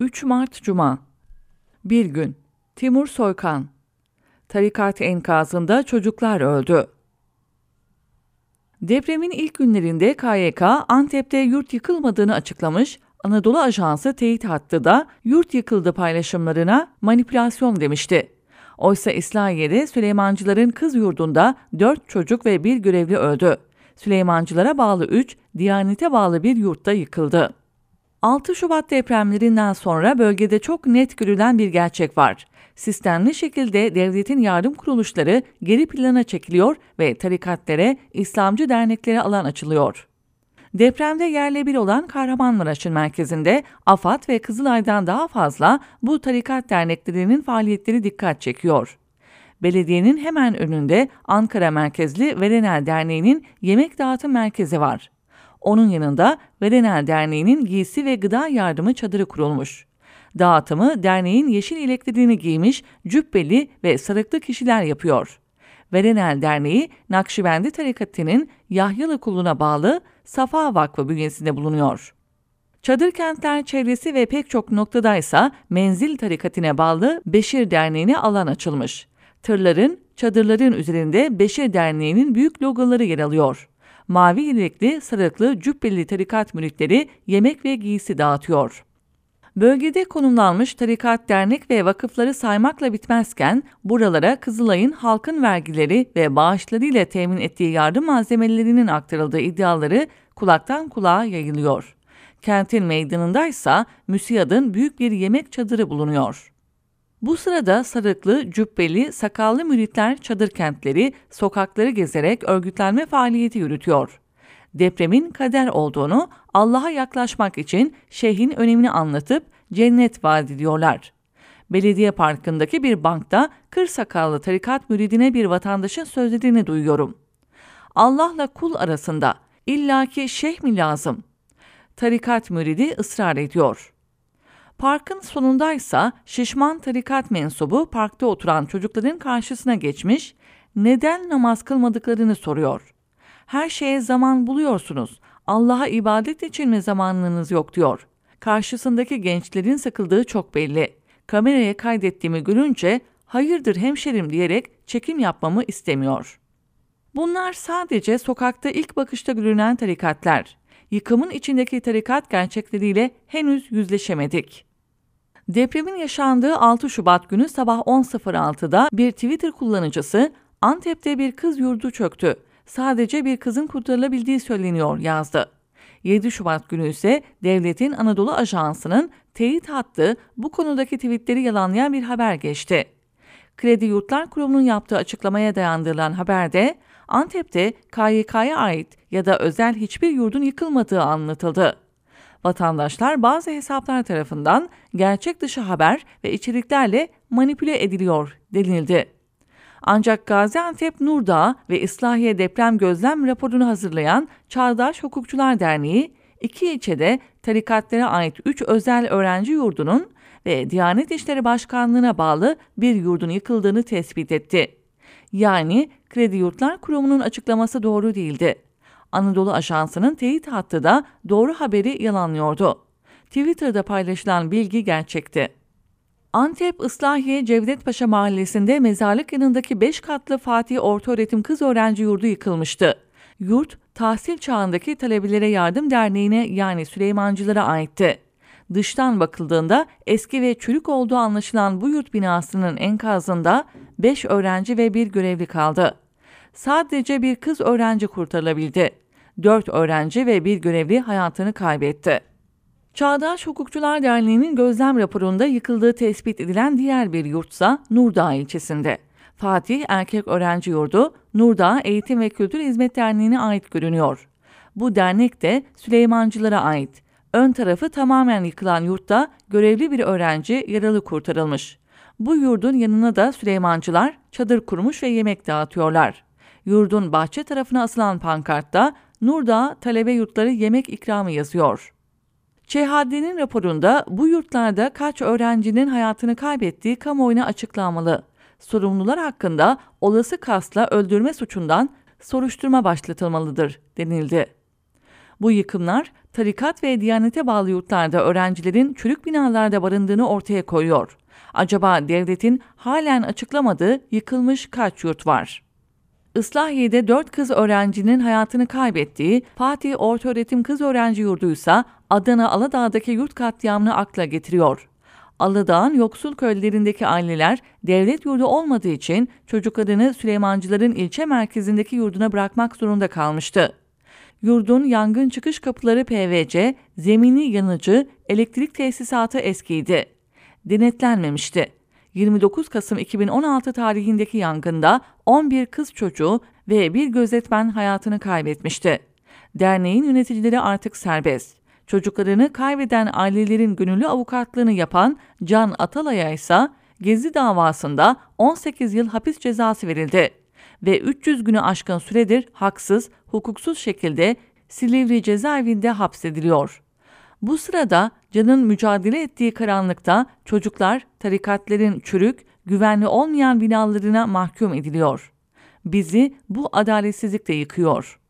3 Mart Cuma Bir gün Timur Soykan Tarikat enkazında çocuklar öldü. Depremin ilk günlerinde KYK Antep'te yurt yıkılmadığını açıklamış, Anadolu Ajansı teyit hattı da yurt yıkıldı paylaşımlarına manipülasyon demişti. Oysa İslahiye'de Süleymancıların kız yurdunda 4 çocuk ve bir görevli öldü. Süleymancılara bağlı 3, Diyanet'e bağlı bir yurtta yıkıldı. 6 Şubat depremlerinden sonra bölgede çok net görülen bir gerçek var. Sistemli şekilde devletin yardım kuruluşları geri plana çekiliyor ve tarikatlere, İslamcı derneklere alan açılıyor. Depremde yerle bir olan Kahramanmaraş'ın merkezinde AFAD ve Kızılay'dan daha fazla bu tarikat derneklerinin faaliyetleri dikkat çekiyor. Belediyenin hemen önünde Ankara merkezli Verenel Derneği'nin yemek dağıtım merkezi var. Onun yanında Verenel Derneği'nin giysi ve gıda yardımı çadırı kurulmuş. Dağıtımı derneğin yeşil elektriğini giymiş cübbeli ve sarıklı kişiler yapıyor. Verenel Derneği, Nakşibendi Tarikatı'nın Yahyalı Kulu'na bağlı Safa Vakfı bünyesinde bulunuyor. Çadır kentler çevresi ve pek çok noktadaysa Menzil Tarikatı'na bağlı Beşir Derneği'ne alan açılmış. Tırların, çadırların üzerinde Beşir Derneği'nin büyük logoları yer alıyor. Mavi yelekli, sarıklı, cübbeli tarikat müritleri yemek ve giysi dağıtıyor. Bölgede konumlanmış tarikat, dernek ve vakıfları saymakla bitmezken buralara Kızılay'ın halkın vergileri ve bağışlarıyla temin ettiği yardım malzemelerinin aktarıldığı iddiaları kulaktan kulağa yayılıyor. Kentin meydanındaysa MÜSİAD'ın büyük bir yemek çadırı bulunuyor. Bu sırada sarıklı, cübbeli, sakallı müritler çadır kentleri, sokakları gezerek örgütlenme faaliyeti yürütüyor depremin kader olduğunu, Allah'a yaklaşmak için şeyhin önemini anlatıp cennet vaat ediyorlar. Belediye parkındaki bir bankta kır sakallı tarikat müridine bir vatandaşın sözlerini duyuyorum. Allah'la kul arasında illaki şeyh mi lazım? Tarikat müridi ısrar ediyor. Parkın sonundaysa şişman tarikat mensubu parkta oturan çocukların karşısına geçmiş, neden namaz kılmadıklarını soruyor. Her şeye zaman buluyorsunuz. Allah'a ibadet için mi zamanınız yok diyor. Karşısındaki gençlerin sıkıldığı çok belli. Kameraya kaydettiğimi görünce hayırdır hemşerim diyerek çekim yapmamı istemiyor. Bunlar sadece sokakta ilk bakışta görünen tarikatlar. Yıkımın içindeki tarikat gerçekleriyle henüz yüzleşemedik. Depremin yaşandığı 6 Şubat günü sabah 10.06'da bir Twitter kullanıcısı Antep'te bir kız yurdu çöktü sadece bir kızın kurtarılabildiği söyleniyor yazdı. 7 Şubat günü ise devletin Anadolu Ajansı'nın teyit hattı bu konudaki tweetleri yalanlayan bir haber geçti. Kredi Yurtlar Kurumu'nun yaptığı açıklamaya dayandırılan haberde Antep'te KYK'ya ait ya da özel hiçbir yurdun yıkılmadığı anlatıldı. Vatandaşlar bazı hesaplar tarafından gerçek dışı haber ve içeriklerle manipüle ediliyor denildi. Ancak Gaziantep Nurdağ ve İslahiye Deprem Gözlem raporunu hazırlayan Çağdaş Hukukçular Derneği, iki ilçede tarikatlere ait 3 özel öğrenci yurdunun ve Diyanet İşleri Başkanlığı'na bağlı bir yurdun yıkıldığını tespit etti. Yani Kredi Yurtlar Kurumu'nun açıklaması doğru değildi. Anadolu Ajansı'nın teyit hattı da doğru haberi yalanlıyordu. Twitter'da paylaşılan bilgi gerçekti. Antep Islahiye Cevdetpaşa Mahallesi'nde mezarlık yanındaki 5 katlı Fatih Ortaöğretim Kız Öğrenci Yurdu yıkılmıştı. Yurt, tahsil çağındaki talebelere yardım derneğine yani Süleymancılara aitti. Dıştan bakıldığında eski ve çürük olduğu anlaşılan bu yurt binasının enkazında 5 öğrenci ve bir görevli kaldı. Sadece bir kız öğrenci kurtarılabildi. 4 öğrenci ve bir görevli hayatını kaybetti. Çağdaş Hukukçular Derneği'nin gözlem raporunda yıkıldığı tespit edilen diğer bir yurtsa Nurdağ ilçesinde. Fatih Erkek Öğrenci Yurdu, Nurdağ Eğitim ve Kültür Hizmet Derneği'ne ait görünüyor. Bu dernek de Süleymancılara ait. Ön tarafı tamamen yıkılan yurtta görevli bir öğrenci yaralı kurtarılmış. Bu yurdun yanına da Süleymancılar çadır kurmuş ve yemek dağıtıyorlar. Yurdun bahçe tarafına asılan pankartta Nurdağ talebe yurtları yemek ikramı yazıyor. ÇHD'nin raporunda bu yurtlarda kaç öğrencinin hayatını kaybettiği kamuoyuna açıklanmalı. Sorumlular hakkında olası kasla öldürme suçundan soruşturma başlatılmalıdır denildi. Bu yıkımlar tarikat ve diyanete bağlı yurtlarda öğrencilerin çürük binalarda barındığını ortaya koyuyor. Acaba devletin halen açıklamadığı yıkılmış kaç yurt var? Islahiye'de 4 kız öğrencinin hayatını kaybettiği Fatih Ortaöğretim Kız Öğrenci Yurdu'ysa Adana Aladağ'daki yurt katliamını akla getiriyor. Aladağ'ın yoksul köylerindeki aileler devlet yurdu olmadığı için çocuklarını Süleymancıların ilçe merkezindeki yurduna bırakmak zorunda kalmıştı. Yurdun yangın çıkış kapıları PVC, zemini yanıcı, elektrik tesisatı eskiydi. Denetlenmemişti. 29 Kasım 2016 tarihindeki yangında 11 kız çocuğu ve bir gözetmen hayatını kaybetmişti. Derneğin yöneticileri artık serbest. Çocuklarını kaybeden ailelerin gönüllü avukatlığını yapan Can Atalay'a ise Gezi davasında 18 yıl hapis cezası verildi ve 300 günü aşkın süredir haksız, hukuksuz şekilde Silivri cezaevinde hapsediliyor. Bu sırada Can'ın mücadele ettiği karanlıkta çocuklar tarikatlerin çürük, güvenli olmayan binalarına mahkum ediliyor. Bizi bu adaletsizlik de yıkıyor.''